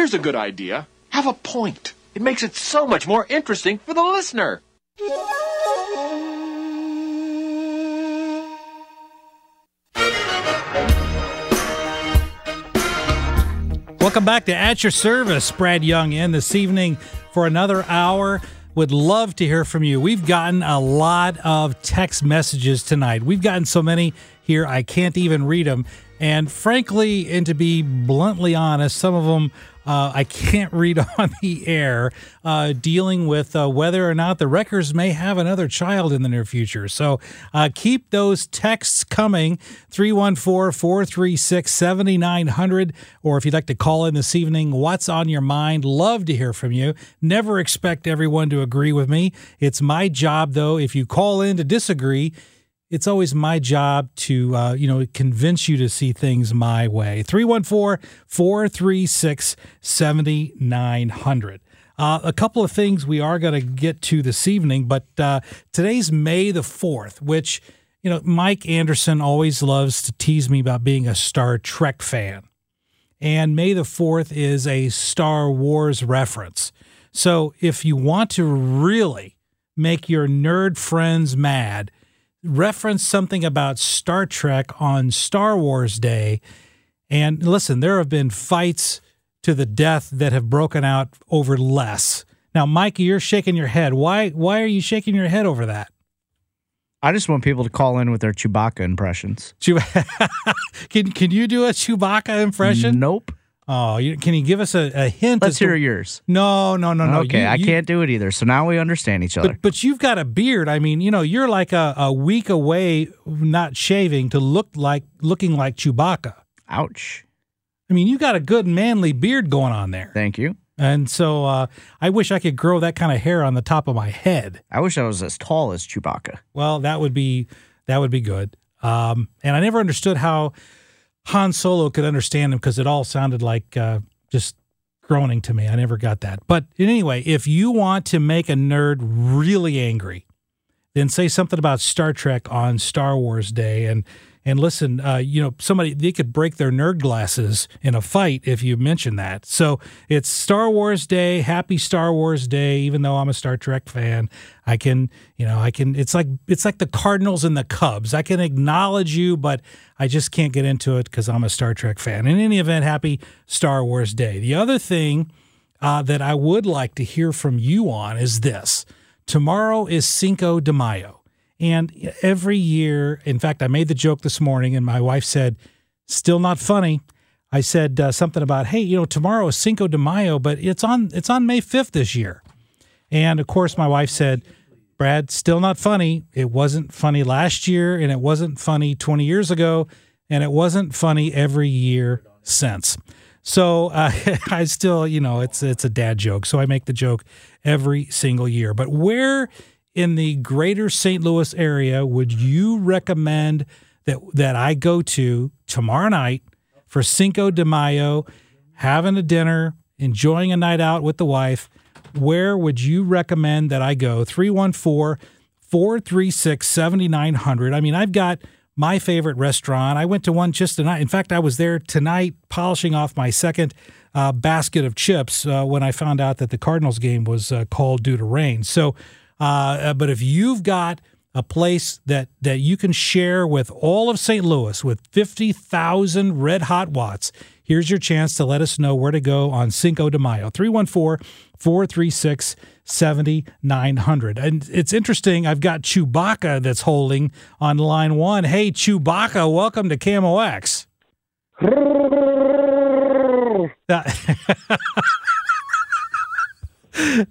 Here's a good idea. Have a point. It makes it so much more interesting for the listener. Welcome back to At Your Service. Brad Young in this evening for another hour. Would love to hear from you. We've gotten a lot of text messages tonight. We've gotten so many here, I can't even read them. And frankly, and to be bluntly honest, some of them uh, I can't read on the air, uh, dealing with uh, whether or not the Wreckers may have another child in the near future. So uh, keep those texts coming 314 436 7900. Or if you'd like to call in this evening, what's on your mind? Love to hear from you. Never expect everyone to agree with me. It's my job, though, if you call in to disagree it's always my job to uh, you know convince you to see things my way. 314-436-7900 uh, a couple of things we are going to get to this evening but uh, today's may the 4th which you know mike anderson always loves to tease me about being a star trek fan. And may the 4th is a star wars reference. So if you want to really make your nerd friends mad reference something about Star Trek on Star Wars Day. And listen, there have been fights to the death that have broken out over less. Now, Mikey, you're shaking your head. Why why are you shaking your head over that? I just want people to call in with their Chewbacca impressions. can can you do a Chewbacca impression? Nope. Oh, you, can you give us a, a hint? Let's hear to, yours. No, no, no, no. Okay, you, I you, can't do it either. So now we understand each other. But, but you've got a beard. I mean, you know, you're like a, a week away not shaving to look like looking like Chewbacca. Ouch. I mean, you got a good manly beard going on there. Thank you. And so uh, I wish I could grow that kind of hair on the top of my head. I wish I was as tall as Chewbacca. Well, that would be that would be good. Um, and I never understood how Han Solo could understand him because it all sounded like uh, just groaning to me. I never got that. But anyway, if you want to make a nerd really angry, then say something about Star Trek on Star Wars Day and and listen, uh, you know, somebody they could break their nerd glasses in a fight if you mention that. So it's Star Wars Day, happy Star Wars Day. Even though I'm a Star Trek fan, I can, you know, I can. It's like it's like the Cardinals and the Cubs. I can acknowledge you, but I just can't get into it because I'm a Star Trek fan. In any event, happy Star Wars Day. The other thing uh, that I would like to hear from you on is this: tomorrow is Cinco de Mayo. And every year, in fact, I made the joke this morning, and my wife said, "Still not funny." I said uh, something about, "Hey, you know, tomorrow is Cinco de Mayo, but it's on it's on May fifth this year." And of course, my wife said, "Brad, still not funny. It wasn't funny last year, and it wasn't funny twenty years ago, and it wasn't funny every year since." So uh, I still, you know, it's it's a dad joke, so I make the joke every single year. But where in the greater St. Louis area would you recommend that that I go to tomorrow night for Cinco de Mayo, having a dinner, enjoying a night out with the wife? Where would you recommend that I go? 314 436 7900. I mean, I've got my favorite restaurant. I went to one just tonight. In fact, I was there tonight polishing off my second uh, basket of chips uh, when I found out that the Cardinals game was uh, called due to rain. So uh, but if you've got a place that that you can share with all of St. Louis with 50,000 red hot watts. Here's your chance to let us know where to go on Cinco de Mayo. 314 436 7900. And it's interesting, I've got Chewbacca that's holding on line one. Hey, Chewbacca, welcome to KMOX.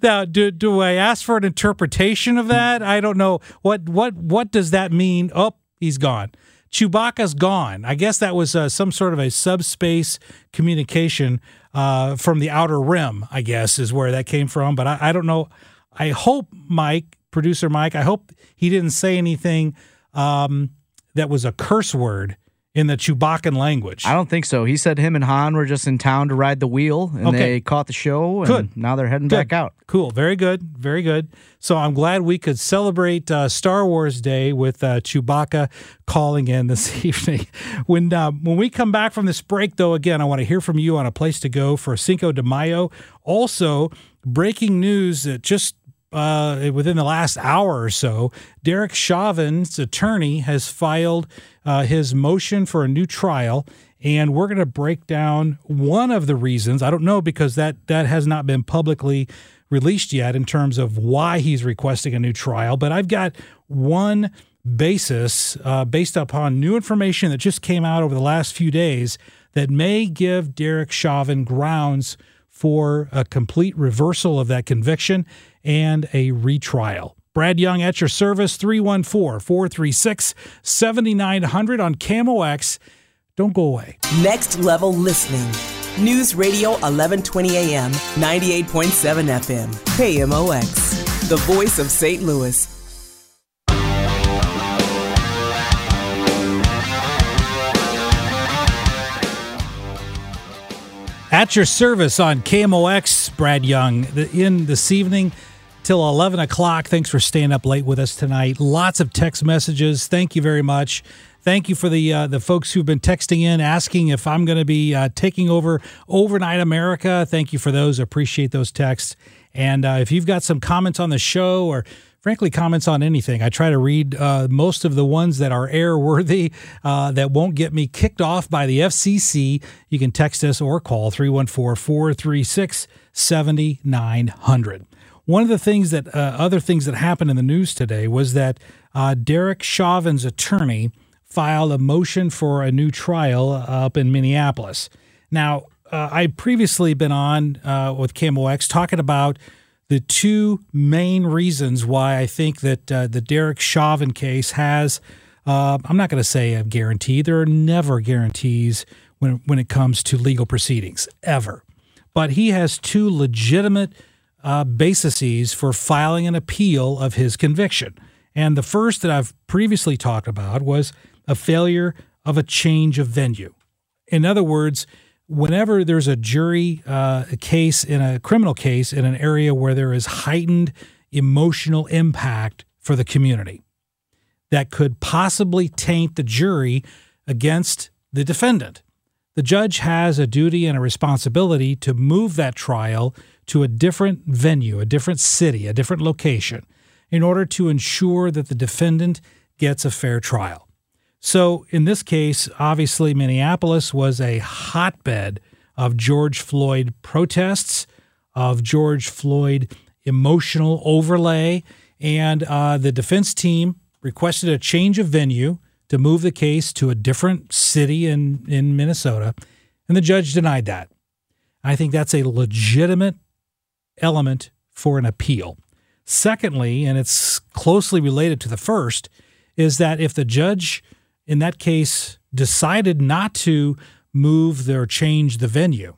now do, do i ask for an interpretation of that? I don't know. What what what does that mean? Oh he's gone. Chewbacca's gone. I guess that was uh, some sort of a subspace communication uh, from the outer rim i guess is where that came from but I, I don't know. I hope mike producer mike i hope he didn't say anything um, that was a curse word in the Chewbaccan language. I don't think so. He said him and Han were just in town to ride the wheel, and Okay. they caught the show, and Good. now they're heading Good. back out. Cool. Very good. Very good. So I'm glad we could celebrate uh, Star Wars Day with uh, Chewbacca calling in this evening. When uh, when we come back from this break, though, again, I want to hear from you on a place to go for Cinco de Mayo. Also, breaking news that just uh, within the last hour or so, Derek Chauvin's attorney has filed uh, his motion for a new trial, and we're going to break down one of the reasons. I don't know because that that has not been publicly released yet in terms of why he's requesting a new trial. But I've got one basis uh, based upon new information that just came out over the last few days that may give Derek Chauvin grounds for a complete reversal of that conviction and a retrial. Brad Young at your service, 314 436 7900 on KMOX. Don't go away. Next level listening. News Radio 1120 AM, 98.7 FM. KMOX. The voice of St. Louis. At your service on KMOX, Brad Young, in this evening till 11 o'clock. Thanks for staying up late with us tonight. Lots of text messages. Thank you very much. Thank you for the uh, the folks who've been texting in asking if I'm going to be uh, taking over Overnight America. Thank you for those. Appreciate those texts. And uh, if you've got some comments on the show or frankly comments on anything, I try to read uh, most of the ones that are airworthy uh, that won't get me kicked off by the FCC. You can text us or call 314 436 7900. One of the things that, uh, other things that happened in the news today was that uh, Derek Chauvin's attorney filed a motion for a new trial up in Minneapolis. Now, uh, I'd previously been on uh, with KMOX talking about the two main reasons why I think that uh, the Derek Chauvin case has, uh, I'm not going to say a guarantee. There are never guarantees when, when it comes to legal proceedings, ever. But he has two legitimate uh, bases for filing an appeal of his conviction. And the first that I've previously talked about was a failure of a change of venue. In other words, whenever there's a jury uh, case in a criminal case in an area where there is heightened emotional impact for the community that could possibly taint the jury against the defendant, the judge has a duty and a responsibility to move that trial to a different venue, a different city, a different location, in order to ensure that the defendant gets a fair trial. So, in this case, obviously, Minneapolis was a hotbed of George Floyd protests, of George Floyd emotional overlay, and uh, the defense team requested a change of venue to move the case to a different city in, in Minnesota, and the judge denied that. I think that's a legitimate element for an appeal. Secondly, and it's closely related to the first, is that if the judge in that case decided not to move or change the venue,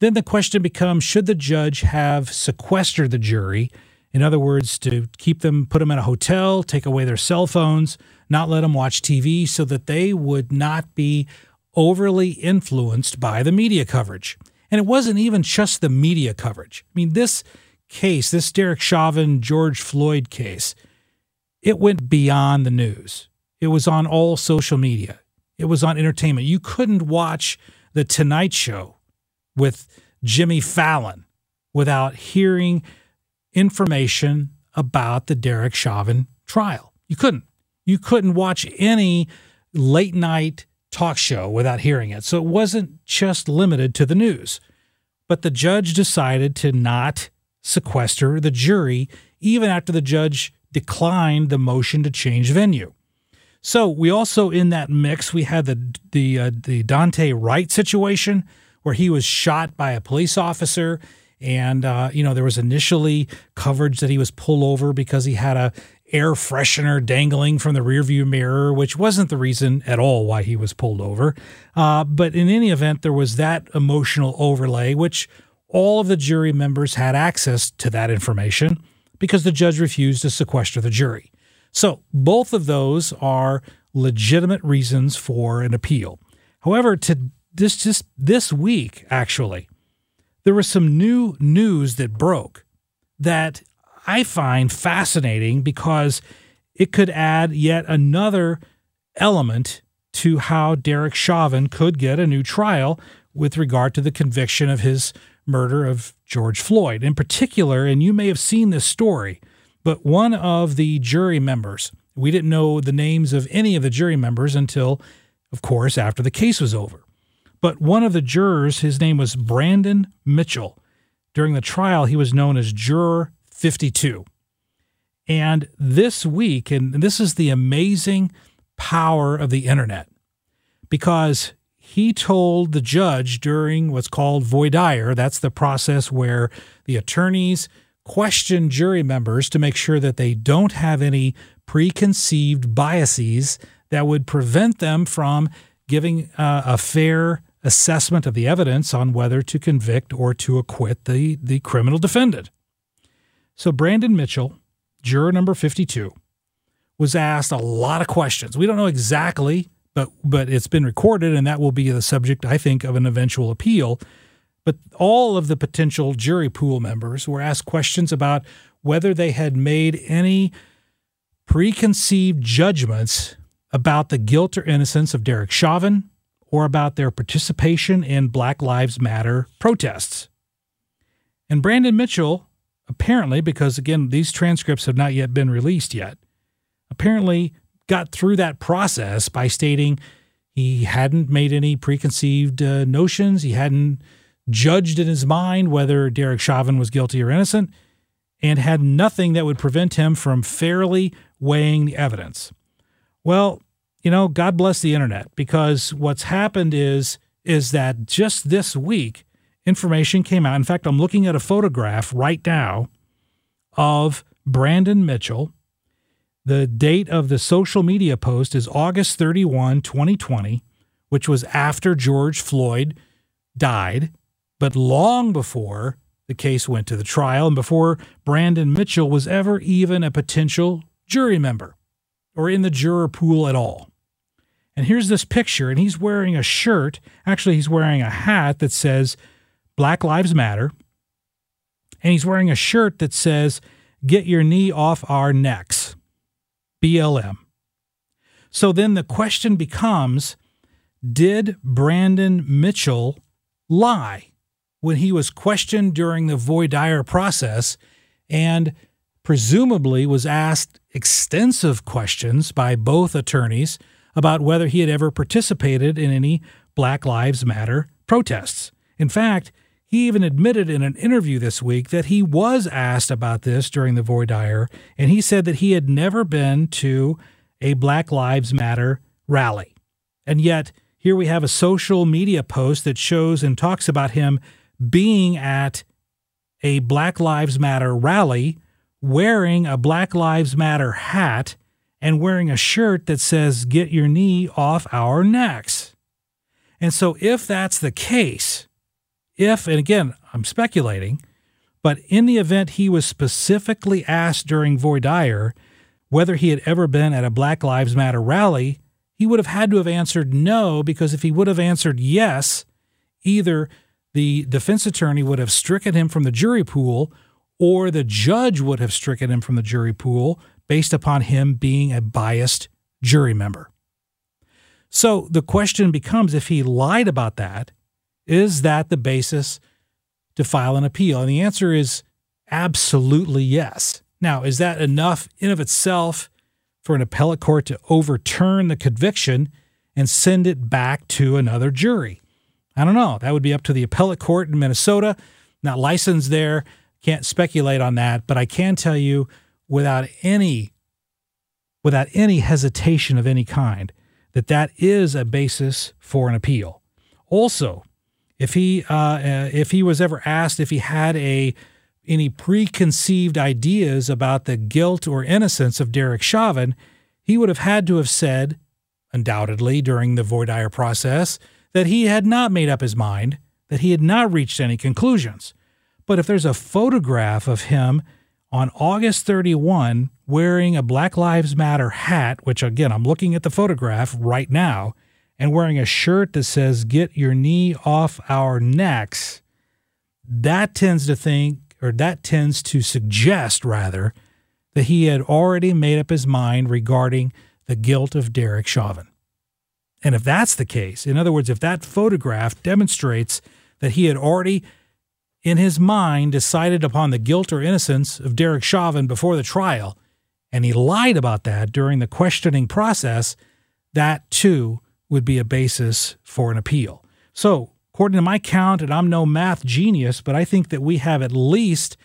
then the question becomes should the judge have sequestered the jury? In other words, to keep them, put them in a hotel, take away their cell phones, not let them watch TV so that they would not be overly influenced by the media coverage. And it wasn't even just the media coverage. I mean, this case, this Derek Chauvin, George Floyd case, it went beyond the news. It was on all social media. It was on entertainment. You couldn't watch The Tonight Show with Jimmy Fallon without hearing information about the Derek Chauvin trial. You couldn't. You couldn't watch any late night talk show without hearing it. So it wasn't just limited to the news. But the judge decided to not sequester the jury even after the judge declined the motion to change venue. So we also in that mix we had the the uh, the Daunte Wright situation where he was shot by a police officer and uh, you know there was initially coverage that he was pulled over because he had a air freshener dangling from the rearview mirror, which wasn't the reason at all why he was pulled over. Uh, but in any event, there was that emotional overlay, which all of the jury members had access to that information because the judge refused to sequester the jury. So both of those are legitimate reasons for an appeal. However, to this just this week actually, there was some new news that broke that I find fascinating because it could add yet another element to how Derek Chauvin could get a new trial with regard to the conviction of his murder of George Floyd. In particular, and you may have seen this story, but one of the jury members, we didn't know the names of any of the jury members until, of course, after the case was over. But one of the jurors, his name was Brandon Mitchell. During the trial, he was known as Juror 52. And this week, and this is the amazing power of the internet, because he told the judge during what's called voir dire, that's the process where the attorneys question jury members to make sure that they don't have any preconceived biases that would prevent them from giving uh, a fair assessment of the evidence on whether to convict or to acquit the, the criminal defendant. So Brandon Mitchell, juror number 52, was asked a lot of questions. We don't know exactly, but but it's been recorded and that will be the subject I think of an eventual appeal. But all of the potential jury pool members were asked questions about whether they had made any preconceived judgments about the guilt or innocence of Derek Chauvin or about their participation in Black Lives Matter protests. And Brandon Mitchell apparently, because again, these transcripts have not yet been released yet, apparently got through that process by stating he hadn't made any preconceived uh, notions. He hadn't judged in his mind whether Derek Chauvin was guilty or innocent, and had nothing that would prevent him from fairly weighing the evidence. Well, you know, God bless the internet because what's happened is is that just this week information came out. In fact, I'm looking at a photograph right now of Brandon Mitchell. The date of the social media post is August 31, 2020, which was after George Floyd died, but long before the case went to the trial and before Brandon Mitchell was ever even a potential jury member or in the juror pool at all. And here's this picture, and he's wearing a shirt. Actually, he's wearing a hat that says Black Lives Matter, and he's wearing a shirt that says, Get your knee off our necks, BLM. So then the question becomes Did Brandon Mitchell lie when he was questioned during the voir dire process and presumably was asked extensive questions by both attorneys about whether he had ever participated in any Black Lives Matter protests? In fact, he even admitted in an interview this week that he was asked about this during the voir dire, and he said that he had never been to a Black Lives Matter rally. And yet, here we have a social media post that shows and talks about him being at a Black Lives Matter rally, wearing a Black Lives Matter hat, and wearing a shirt that says, Get your knee off our necks. And so, if that's the case, if, and again, I'm speculating, but in the event he was specifically asked during voir dire whether he had ever been at a Black Lives Matter rally, he would have had to have answered no, because if he would have answered yes, either the defense attorney would have stricken him from the jury pool or the judge would have stricken him from the jury pool based upon him being a biased jury member. So the question becomes if he lied about that, is that the basis to file an appeal? And the answer is absolutely yes. Now, is that enough in of itself for an appellate court to overturn the conviction and send it back to another jury. I don't know. That would be up to the appellate court in Minnesota. Not licensed there. Can't speculate on that, but I can tell you without any without any hesitation of any kind that that is a basis for an appeal. Also, if he uh, uh, if he was ever asked if he had a any preconceived ideas about the guilt or innocence of Derek Chauvin, he would have had to have said, undoubtedly during the voir dire process, that he had not made up his mind, that he had not reached any conclusions. But if there's a photograph of him on August 31 wearing a Black Lives Matter hat, which again, I'm looking at the photograph right now, and wearing a shirt that says, Get your knee off our necks, that tends to think, or that tends to suggest rather, that he had already made up his mind regarding the guilt of Derek Chauvin. And if that's the case, in other words, if that photograph demonstrates that he had already in his mind decided upon the guilt or innocence of Derek Chauvin before the trial, and he lied about that during the questioning process, that too would be a basis for an appeal. So, according to my count, and I'm no math genius, but I think that we have at least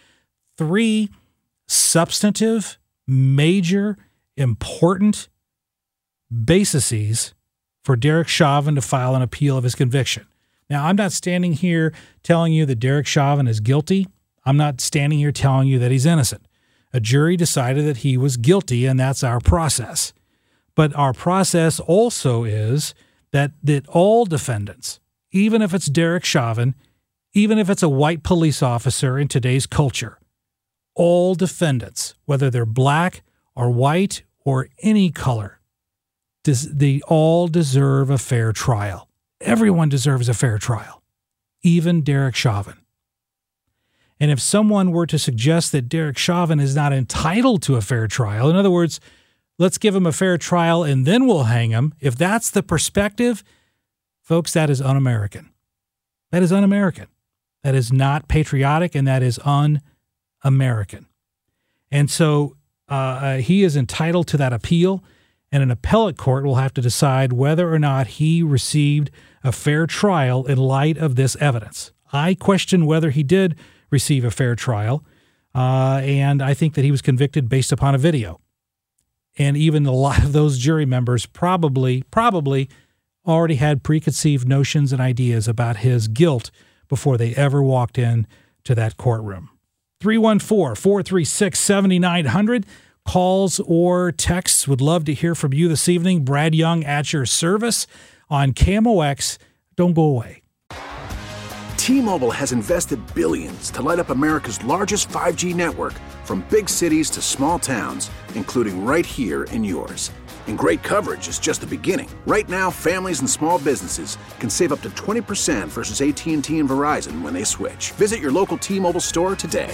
three substantive, major, important bases for Derek Chauvin to file an appeal of his conviction. Now, I'm not standing here telling you that Derek Chauvin is guilty. I'm not standing here telling you that he's innocent. A jury decided that he was guilty, and that's our process. But our process also is that, that all defendants, even if it's Derek Chauvin, even if it's a white police officer in today's culture, all defendants, whether they're black or white or any color, they all deserve a fair trial. Everyone deserves a fair trial, even Derek Chauvin. And if someone were to suggest that Derek Chauvin is not entitled to a fair trial, in other words, let's give him a fair trial and then we'll hang him, if that's the perspective, folks, that is un American. That is un American. That is not patriotic and that is un American. And so uh, uh, he is entitled to that appeal and an appellate court will have to decide whether or not he received a fair trial in light of this evidence. I question whether he did receive a fair trial, uh, and I think that he was convicted based upon a video. And even a lot of those jury members probably, probably already had preconceived notions and ideas about his guilt before they ever walked in to that courtroom. 314 436 7900 calls or texts. Would love to hear from you this evening. Brad Young at your service on KMOX. Don't go away. T-Mobile has invested billions to light up America's largest 5G network from big cities to small towns, including right here in yours. And great coverage is just the beginning. Right now, families and small businesses can save up to 20% versus AT&T and Verizon when they switch. Visit your local T-Mobile store today.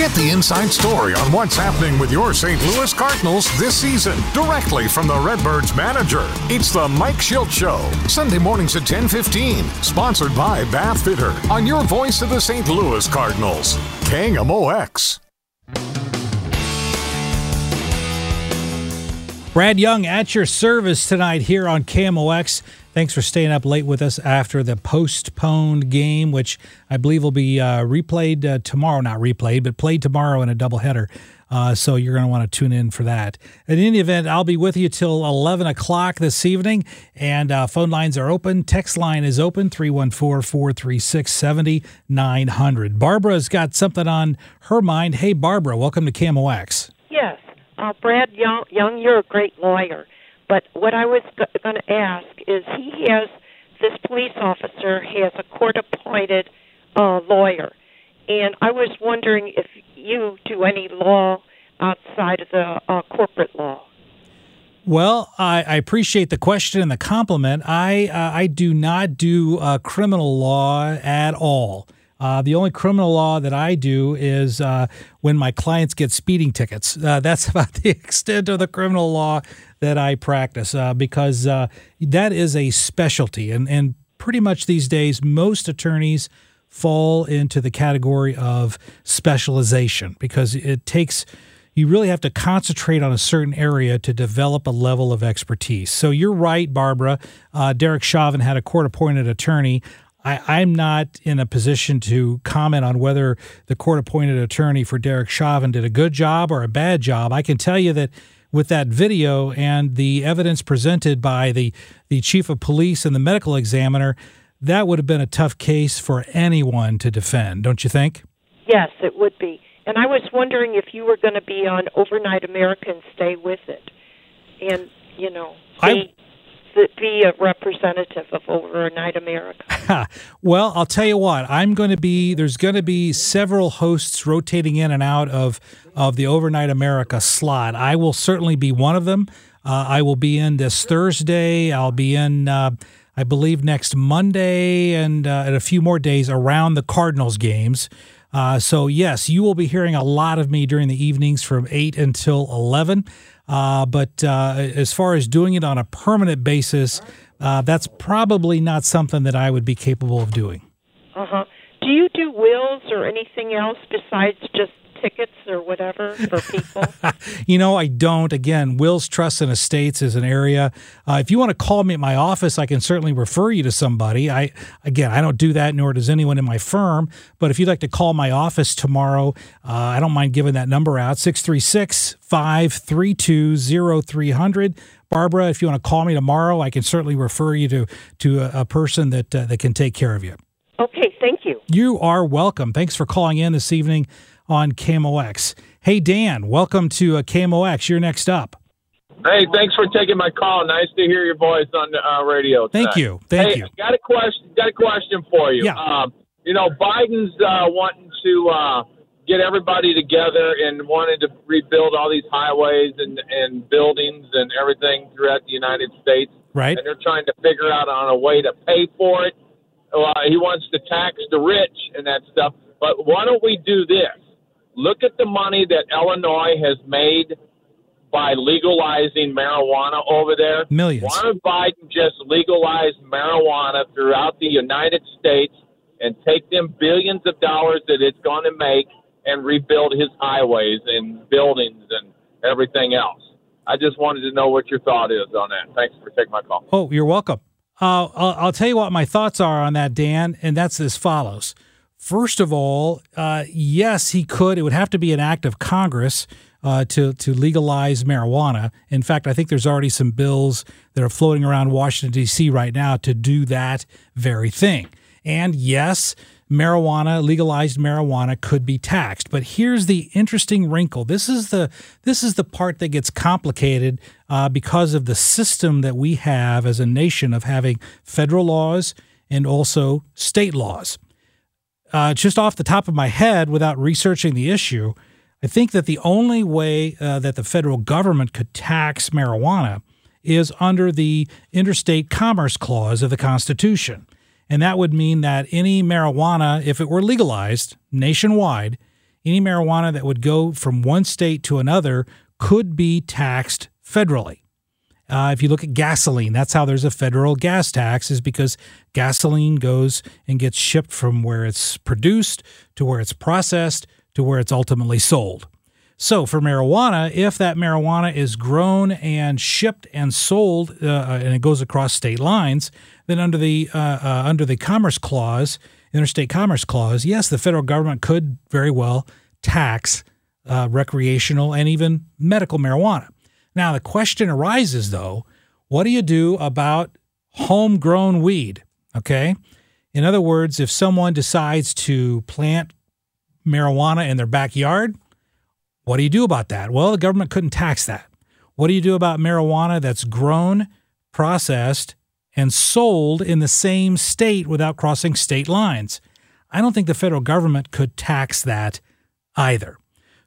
Get the inside story on what's happening with your St. Louis Cardinals this season directly from the Redbirds manager. It's the Mike Shildt Show, Sunday mornings at 10:15, sponsored by Bath Fitter on your voice of the St. Louis Cardinals, KMOX. Brad Young at your service tonight here on KMOX Thanks for staying up late with us after the postponed game, which I believe will be uh, replayed uh, tomorrow. Not replayed, but played tomorrow in a doubleheader. Uh, so you're going to want to tune in for that. In any event, I'll be with you till 11 o'clock this evening, and uh, phone lines are open. Text line is open 314 436 7900. Barbara's got something on her mind. Hey, Barbara, welcome to KMOX. Yes. Uh, Brad Young, Young, you're a great lawyer. But what I was going to ask is he has, this police officer has a court appointed uh, lawyer. And I was wondering if you do any law outside of the uh, corporate law. Well, I, I, appreciate the question and the compliment. I uh, I do not do uh, criminal law at all. Uh, the only criminal law that I do is uh, when my clients get speeding tickets. Uh, that's about the extent of the criminal law that I practice uh, because uh, that is a specialty. And, and pretty much these days, most attorneys fall into the category of specialization because it takes you really have to concentrate on a certain area to develop a level of expertise. So you're right, Barbara. Uh, Derek Chauvin had a court appointed attorney. I, am not in a position to comment on whether the court appointed attorney for Derek Chauvin did a good job or a bad job. I can tell you that with that video and the evidence presented by the, the chief of police and the medical examiner, that would have been a tough case for anyone to defend, don't you think? Yes, it would be. And I was wondering if you were going to be on Overnight America and stay with it. And, you know, I, be a representative of Overnight America? well, I'll tell you what. I'm going to be. There's going to be several hosts rotating in and out of of the Overnight America slot. I will certainly be one of them. Uh, I will be in this Thursday. I'll be in. Uh, I believe next Monday and, uh, and a few more days around the Cardinals games. Uh, so, yes, you will be hearing a lot of me during the evenings from 8 until 11. Uh, but uh, as far as doing it on a permanent basis, uh, that's probably not something that I would be capable of doing. Uh huh. Do you do wills or anything else besides just tickets or whatever for people? you know, I don't. Again, wills, trusts, and estates is an area. Uh, if you want to call me at my office, I can certainly refer you to somebody. I again, I don't do that, nor does anyone in my firm. But if you'd like to call my office tomorrow, uh, I don't mind giving that number out 636 532 0300. Barbara, if you want to call me tomorrow, I can certainly refer you to to a, a person that uh, that can take care of you. Okay, thank you. You are welcome. Thanks for calling in this evening on KMOX. Hey, Dan, welcome to uh, KMOX. You're next up. Hey, thanks for taking my call. Nice to hear your voice on the uh, radio. Thank you. Thank hey, you. Got a question. Got a question for you. Yeah. Um, you know, Biden's uh, wanting to uh, get everybody together and wanted to rebuild all these highways and, and buildings and everything throughout the United States. Right. And they're trying to figure out on a way to pay for it. Uh, he wants to tax the rich and that stuff. But why don't we do this? Look at the money that Illinois has made by legalizing marijuana over there. Millions. Why don't Biden just legalize marijuana throughout the United States and take them billions of dollars that it's going to make and rebuild his highways and buildings and everything else? I just wanted to know what your thought is on that. Thanks for taking my call. Oh, you're welcome. Uh, I'll, I'll, tell you what my thoughts are on that, Dan, and that's as follows. First of all, uh, yes, he could. It would have to be an act of Congress uh, to to legalize marijuana. In fact, I think there's already some bills that are floating around Washington D.C. right now to do that very thing. And yes, marijuana, legalized marijuana, could be taxed. But here's the interesting wrinkle. This is the this is the part that gets complicated uh, because of the system that we have as a nation of having federal laws and also state laws uh, just off the top of my head, without researching the issue, I think that the only way uh, that the federal government could tax marijuana is under the Interstate Commerce Clause of the Constitution. And that would mean that any marijuana, if it were legalized nationwide, any marijuana that would go from one state to another could be taxed federally. Uh, if you look at gasoline, that's how there's a federal gas tax, is because gasoline goes and gets shipped from where it's produced to where it's processed to where it's ultimately sold. So for marijuana, if that marijuana is grown and shipped and sold, uh, and it goes across state lines, then under the uh, uh, under the Commerce Clause, Interstate Commerce Clause, yes, the federal government could very well tax uh, recreational and even medical marijuana. Now the question arises, though, what do you do about homegrown weed? Okay, in other words, if someone decides to plant marijuana in their backyard what do you do about that? Well, the government couldn't tax that. What do you do about marijuana that's grown, processed, and sold in the same state without crossing state lines? I don't think the federal government could tax that either.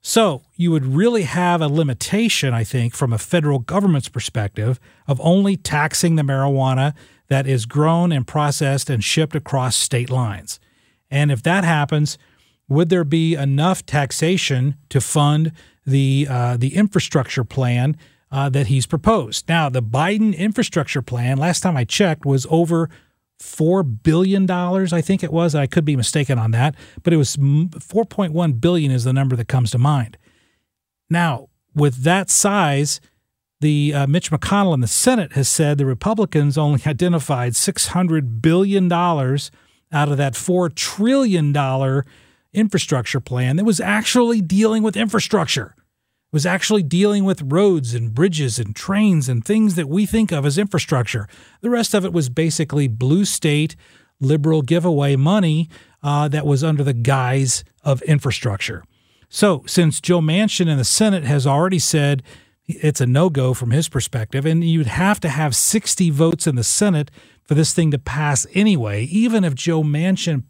So you would really have a limitation, I think, from a federal government's perspective of only taxing the marijuana that is grown and processed and shipped across state lines. And if that happens, would there be enough taxation to fund the uh, the infrastructure plan uh, that he's proposed? Now, the Biden infrastructure plan, last time I checked, was over four billion dollars. I think it was. I could be mistaken on that, but it was four point one billion is the number that comes to mind. Now, with that size. The uh, Mitch McConnell in the Senate has said the Republicans only identified six hundred billion dollars out of that four trillion dollar infrastructure plan that was actually dealing with infrastructure. Was actually dealing with roads and bridges and trains and things that we think of as infrastructure. The rest of it was basically blue state liberal giveaway money uh, that was under the guise of infrastructure. So, since Joe Manchin in the Senate has already said it's a no go from his perspective, and you'd have to have 60 votes in the Senate for this thing to pass anyway, even if Joe Manchin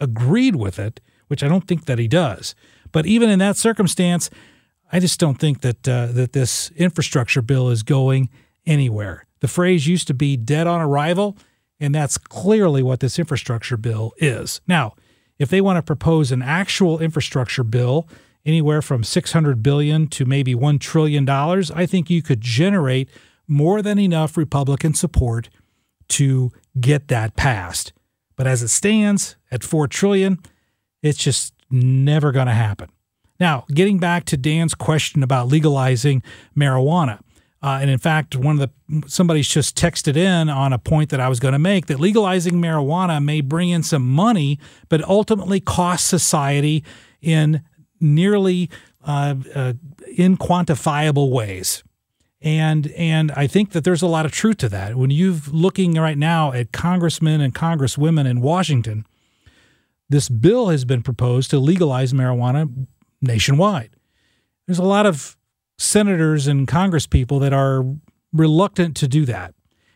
agreed with it, which I don't think that he does. But even in that circumstance, I just don't think that uh, that this infrastructure bill is going anywhere. The phrase used to be "dead on arrival," and that's clearly what this infrastructure bill is. Now, if they want to propose an actual infrastructure bill, anywhere from 600 billion to maybe 1 trillion dollars, I think you could generate more than enough Republican support to get that passed. But as it stands at 4 trillion, it's just never going to happen. Now, getting back to Dan's question about legalizing marijuana. Uh, and in fact, one of the somebody's just texted in on a point that I was going to make that legalizing marijuana may bring in some money, but ultimately cost society in nearly uh, uh, inquantifiable ways. And and I think that there's a lot of truth to that. When you're looking right now at congressmen and congresswomen in Washington this bill has been proposed to legalize marijuana nationwide. There's a lot of senators and congresspeople that are reluctant to do that.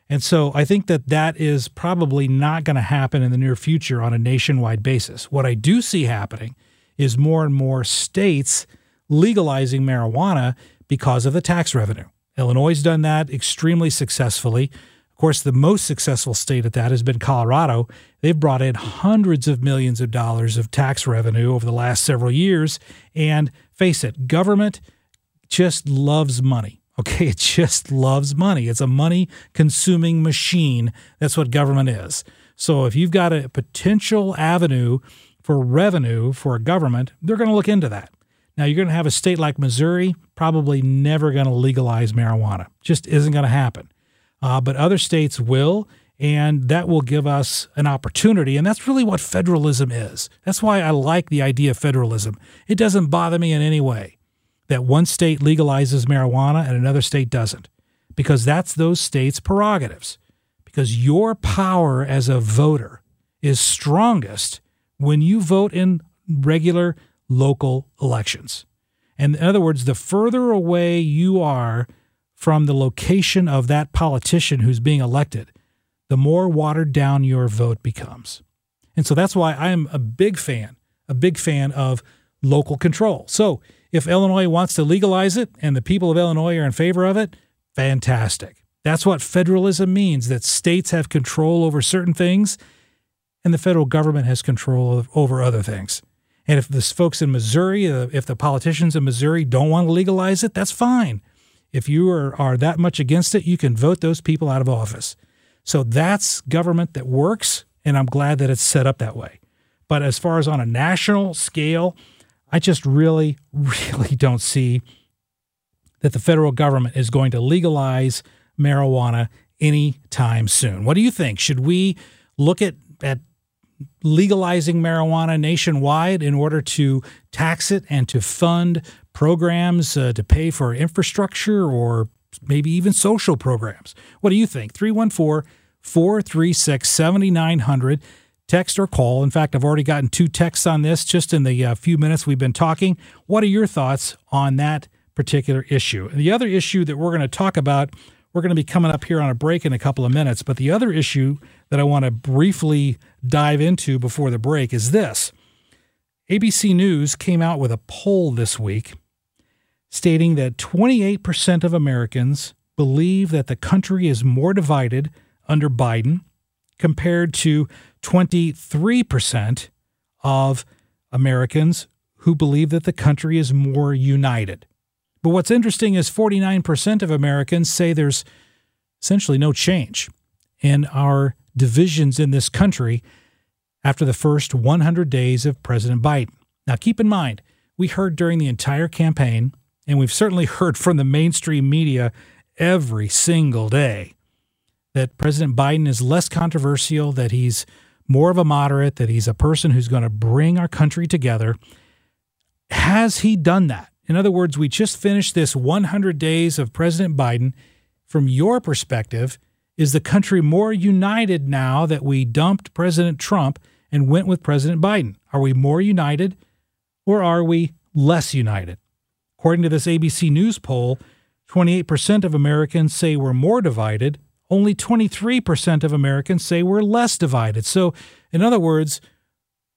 And so I think that that is probably not going to happen in the near future on a nationwide basis. What I do see happening is more and more states legalizing marijuana because of the tax revenue. Illinois has done that extremely successfully course, the most successful state at that has been Colorado. They've brought in hundreds of millions of dollars of tax revenue over the last several years. And face it, government just loves money. Okay, it just loves money. It's a money consuming machine. That's what government is. So if you've got a potential avenue for revenue for a government, they're going to look into that. Now, you're going to have a state like Missouri probably never going to legalize marijuana. Just isn't going to happen uh, but other states will. And that will give us an opportunity. And that's really what federalism is. That's why I like the idea of federalism. It doesn't bother me in any way that one state legalizes marijuana and another state doesn't, because that's those states' prerogatives. Because your power as a voter is strongest when you vote in regular local elections. And in other words, the further away you are from the location of that politician who's being elected, the more watered down your vote becomes. And so that's why I'm a big fan, a big fan of local control. So if Illinois wants to legalize it and the people of Illinois are in favor of it, fantastic. That's what federalism means that states have control over certain things and the federal government has control over other things. And if the folks in Missouri, uh, if the politicians in Missouri don't want to legalize it, that's fine. If you are, are that much against it, you can vote those people out of office. So that's government that works, and I'm glad that it's set up that way. But as far as on a national scale, I just really, really don't see that the federal government is going to legalize marijuana anytime soon. What do you think? Should we look at, at legalizing marijuana nationwide in order to tax it and to fund programs uh, to pay for infrastructure or maybe even social programs? What do you think? 314 436 7900. Text or call. In fact, I've already gotten two texts on this just in the uh, few minutes we've been talking. What are your thoughts on that particular issue? And the other issue that we're going to talk about, we're going to be coming up here on a break in a couple of minutes. But the other issue that I want to briefly dive into before the break is this ABC News came out with a poll this week stating that 28% of Americans believe that the country is more divided under Biden compared to 23% of Americans who believe that the country is more united. But what's interesting is 49% of Americans say there's essentially no change in our divisions in this country after the first 100 days of President Biden. Now, keep in mind, we heard during the entire campaign, and we've certainly heard from the mainstream media every single day, that President Biden is less controversial, that he's more of a moderate, that he's a person who's going to bring our country together. Has he done that? In other words, we just finished this 100 days of President Biden. From your perspective, is the country more united now that we dumped President Trump and went with President Biden? Are we more united or are we less united? According to this ABC News poll, 28% of Americans say we're more divided, only 23% of Americans say we're less divided. So, in other words,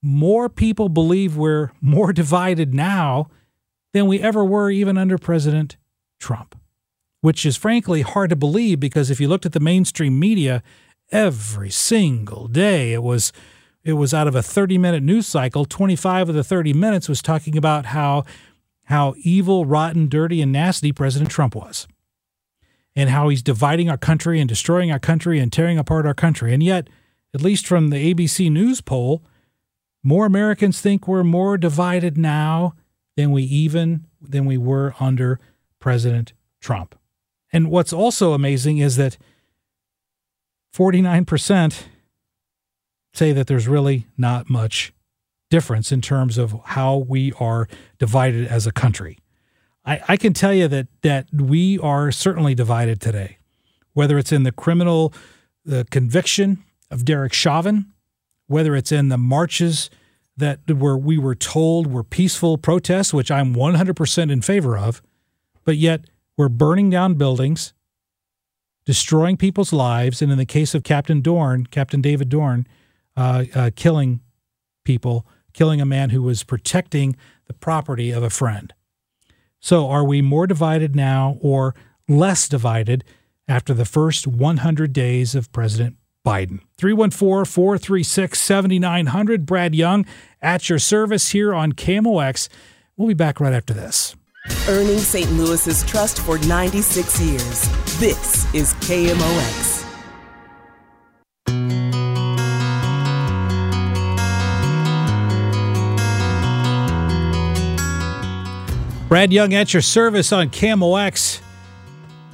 more people believe we're more divided now than we ever were even under President Trump, which is frankly hard to believe because if you looked at the mainstream media, every single day it was it was out of a 30 minute news cycle 25 of the 30 minutes was talking about how how evil rotten dirty and nasty president trump was and how he's dividing our country and destroying our country and tearing apart our country. And yet, at least from the ABC News poll, more Americans think we're more divided now than we even than we were under President Trump. And what's also amazing is that 49% say that there's really not much difference in terms of how we are divided as a country. I, I can tell you that that we are certainly divided today, whether it's in the criminal the conviction of Derek Chauvin, whether it's in the marches that were we were told were peaceful protests, which I'm 100% in favor of, but yet we're burning down buildings, destroying people's lives, and in the case of Captain Dorn, Captain David Dorn, uh, uh, killing people, killing a man who was protecting the property of a friend. So, are we more divided now or less divided after the first 100 days of President Biden? 314 436 7900. Brad Young at your service here on KMOX. We'll be back right after this. Earning St. Louis's trust for 96 years. This is KMOX. Brad Young at your service on KMOX.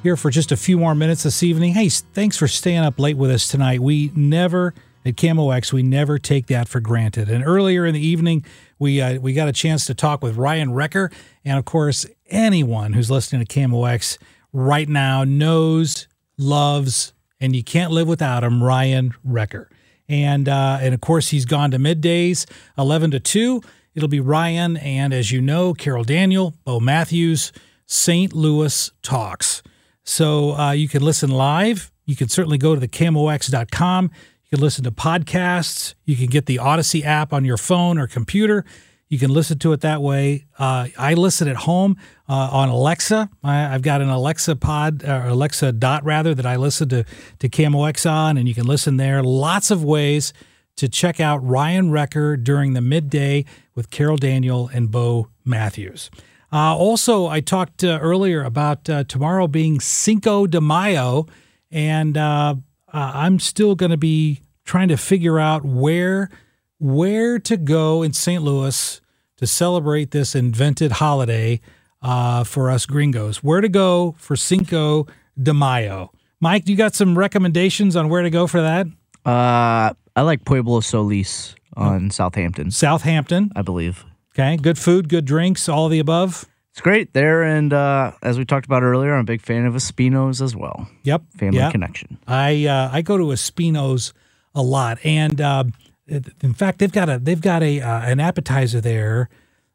Here for just a few more minutes this evening. Hey, thanks for staying up late with us tonight. We never at KMOX we never take that for granted. And earlier in the evening, we uh, we got a chance to talk with Ryan Wrecker, and of course, anyone who's listening to KMOX right now knows, loves, and you can't live without him, Ryan Wrecker. And uh, and of course, he's gone to middays, eleven to two. It'll be Ryan and, as you know, Carol Daniel, Bo Matthews, St. Louis Talks. So uh, you can listen live. You can certainly go to the KMOX.com. You can listen to podcasts. You can get the Audacy app on your phone or computer. You can listen to it that way. Uh, I listen at home uh, on Alexa. I, have got an Alexa pod, or Alexa dot rather, that I listen to, to KMOX on, and you can listen there. Lots of ways to check out Ryan Wrecker during the midday with Carol Daniel and Bo Matthews. Uh, also, I talked uh, earlier about uh, tomorrow being Cinco de Mayo, and uh, uh, I'm still going to be trying to figure out where where to go in St. Louis to celebrate this invented holiday uh, for us gringos. Where to go for Cinco de Mayo? Mike, you got some recommendations on where to go for that? Uh, I like Pueblo Solis on Southampton, Southampton. I believe. Okay, good food, good drinks, all of the above. It's great there, and uh, as we talked about earlier, I'm a big fan of Espino's as well. Yep, Family yeah. connection. I uh, I go to Espino's a lot, and uh, in fact, they've got a they've got a uh, an appetizer there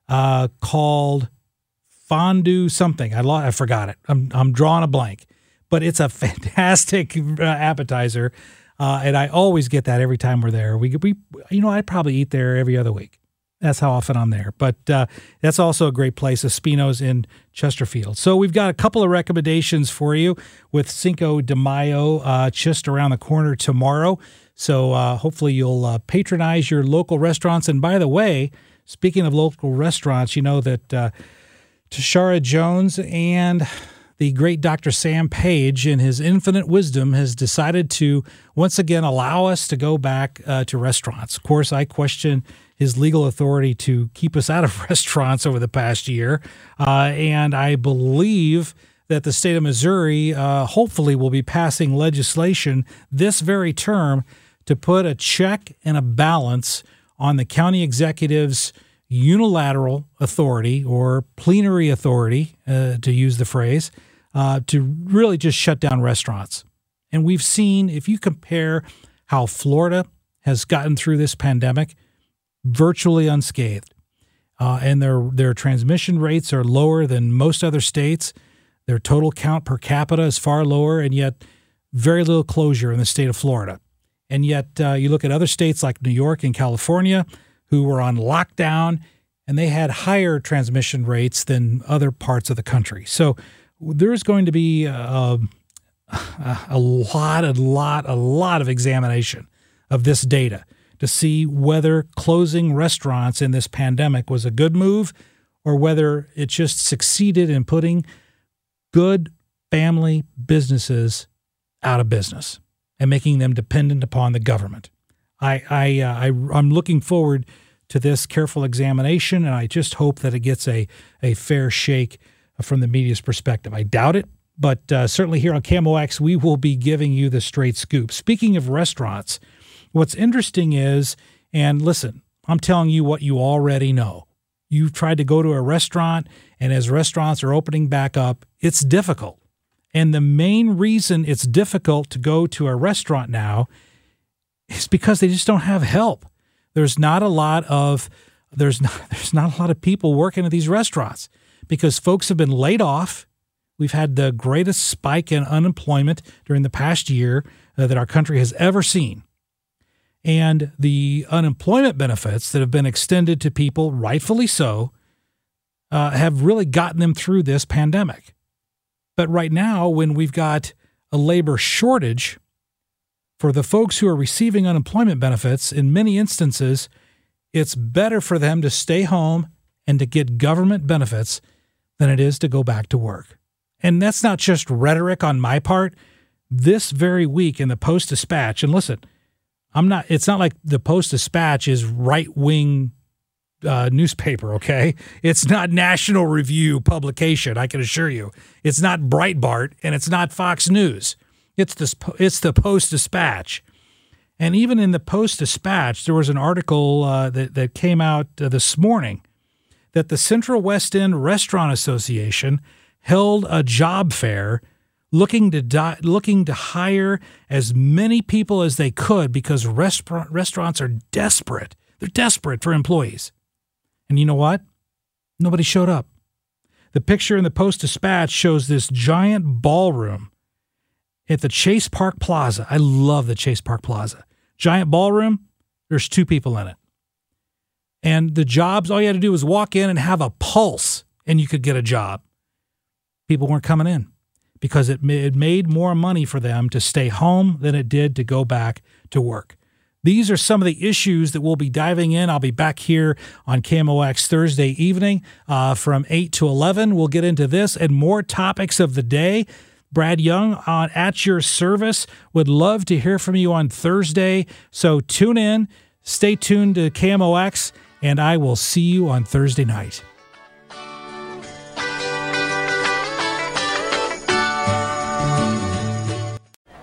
uh, called fondue something. I lo- I forgot it. I'm I'm drawing a blank, but it's a fantastic uh, appetizer, uh, and I always get that every time we're there. We we you know I probably eat there every other week. That's how often I'm there. But uh, that's also a great place, Espino's in Chesterfield. So we've got a couple of recommendations for you with Cinco de Mayo uh, just around the corner tomorrow. So uh, hopefully you'll uh, patronize your local restaurants. And by the way, speaking of local restaurants, you know that uh, Tishaura Jones and the great Dr. Sam Page, in his infinite wisdom, has decided to once again allow us to go back uh, to restaurants. Of course, I question his legal authority to keep us out of restaurants over the past year. Uh, and I believe that the state of Missouri uh, hopefully will be passing legislation this very term to put a check and a balance on the county executive's unilateral authority or plenary authority, uh, to use the phrase, uh, to really just shut down restaurants. And we've seen, if you compare how Florida has gotten through this pandemic, virtually unscathed. Uh, and their their transmission rates are lower than most other states. Their total count per capita is far lower, and yet very little closure in the state of Florida. And yet, uh, you look at other states like New York and California, who were on lockdown, and they had higher transmission rates than other parts of the country. So there's going to be uh, a, a lot, a lot, a lot of examination of this data to see whether closing restaurants in this pandemic was a good move or whether it just succeeded in putting good family businesses out of business and making them dependent upon the government. I, I, uh, I, I'm looking forward to this careful examination, and I just hope that it gets a, a fair shake from the media's perspective. I doubt it, but uh, certainly here on KMOX, we will be giving you the straight scoop. Speaking of restaurants, What's interesting is, and listen, I'm telling you what you already know. You've tried to go to a restaurant, and as restaurants are opening back up, it's difficult. And the main reason it's difficult to go to a restaurant now is because they just don't have help. There's not a lot of there's not there's not a lot of people working at these restaurants because folks have been laid off. We've had the greatest spike in unemployment during the past year uh, that our country has ever seen and the unemployment benefits that have been extended to people, rightfully so, uh, have really gotten them through this pandemic. But right now, when we've got a labor shortage for the folks who are receiving unemployment benefits, in many instances, it's better for them to stay home and to get government benefits than it is to go back to work. And that's not just rhetoric on my part. This very week in the Post Dispatch, and listen, I'm not. It's not like the Post Dispatch is right wing uh, newspaper. Okay, it's not National Review publication. I can assure you, it's not Breitbart and it's not Fox News. It's the it's the Post Dispatch. And even in the Post Dispatch, there was an article uh, that that came out uh, this morning that the Central West End Restaurant Association held a job fair looking to di- looking to hire as many people as they could because restaurant restaurants are desperate. They're desperate for employees. And you know what? Nobody showed up. The picture in the Post Dispatch shows this giant ballroom at the Chase Park Plaza. I love the Chase Park Plaza. Giant ballroom, there's two people in it. And the jobs, all you had to do was walk in and have a pulse and you could get a job. People weren't coming in because it, it made more money for them to stay home than it did to go back to work. These are some of the issues that we'll be diving in. I'll be back here on KMOX Thursday evening uh, from 8 to 11. We'll get into this and more topics of the day. Brad Young on At Your Service. Would love to hear from you on Thursday. So tune in, stay tuned to KMOX, and I will see you on Thursday night.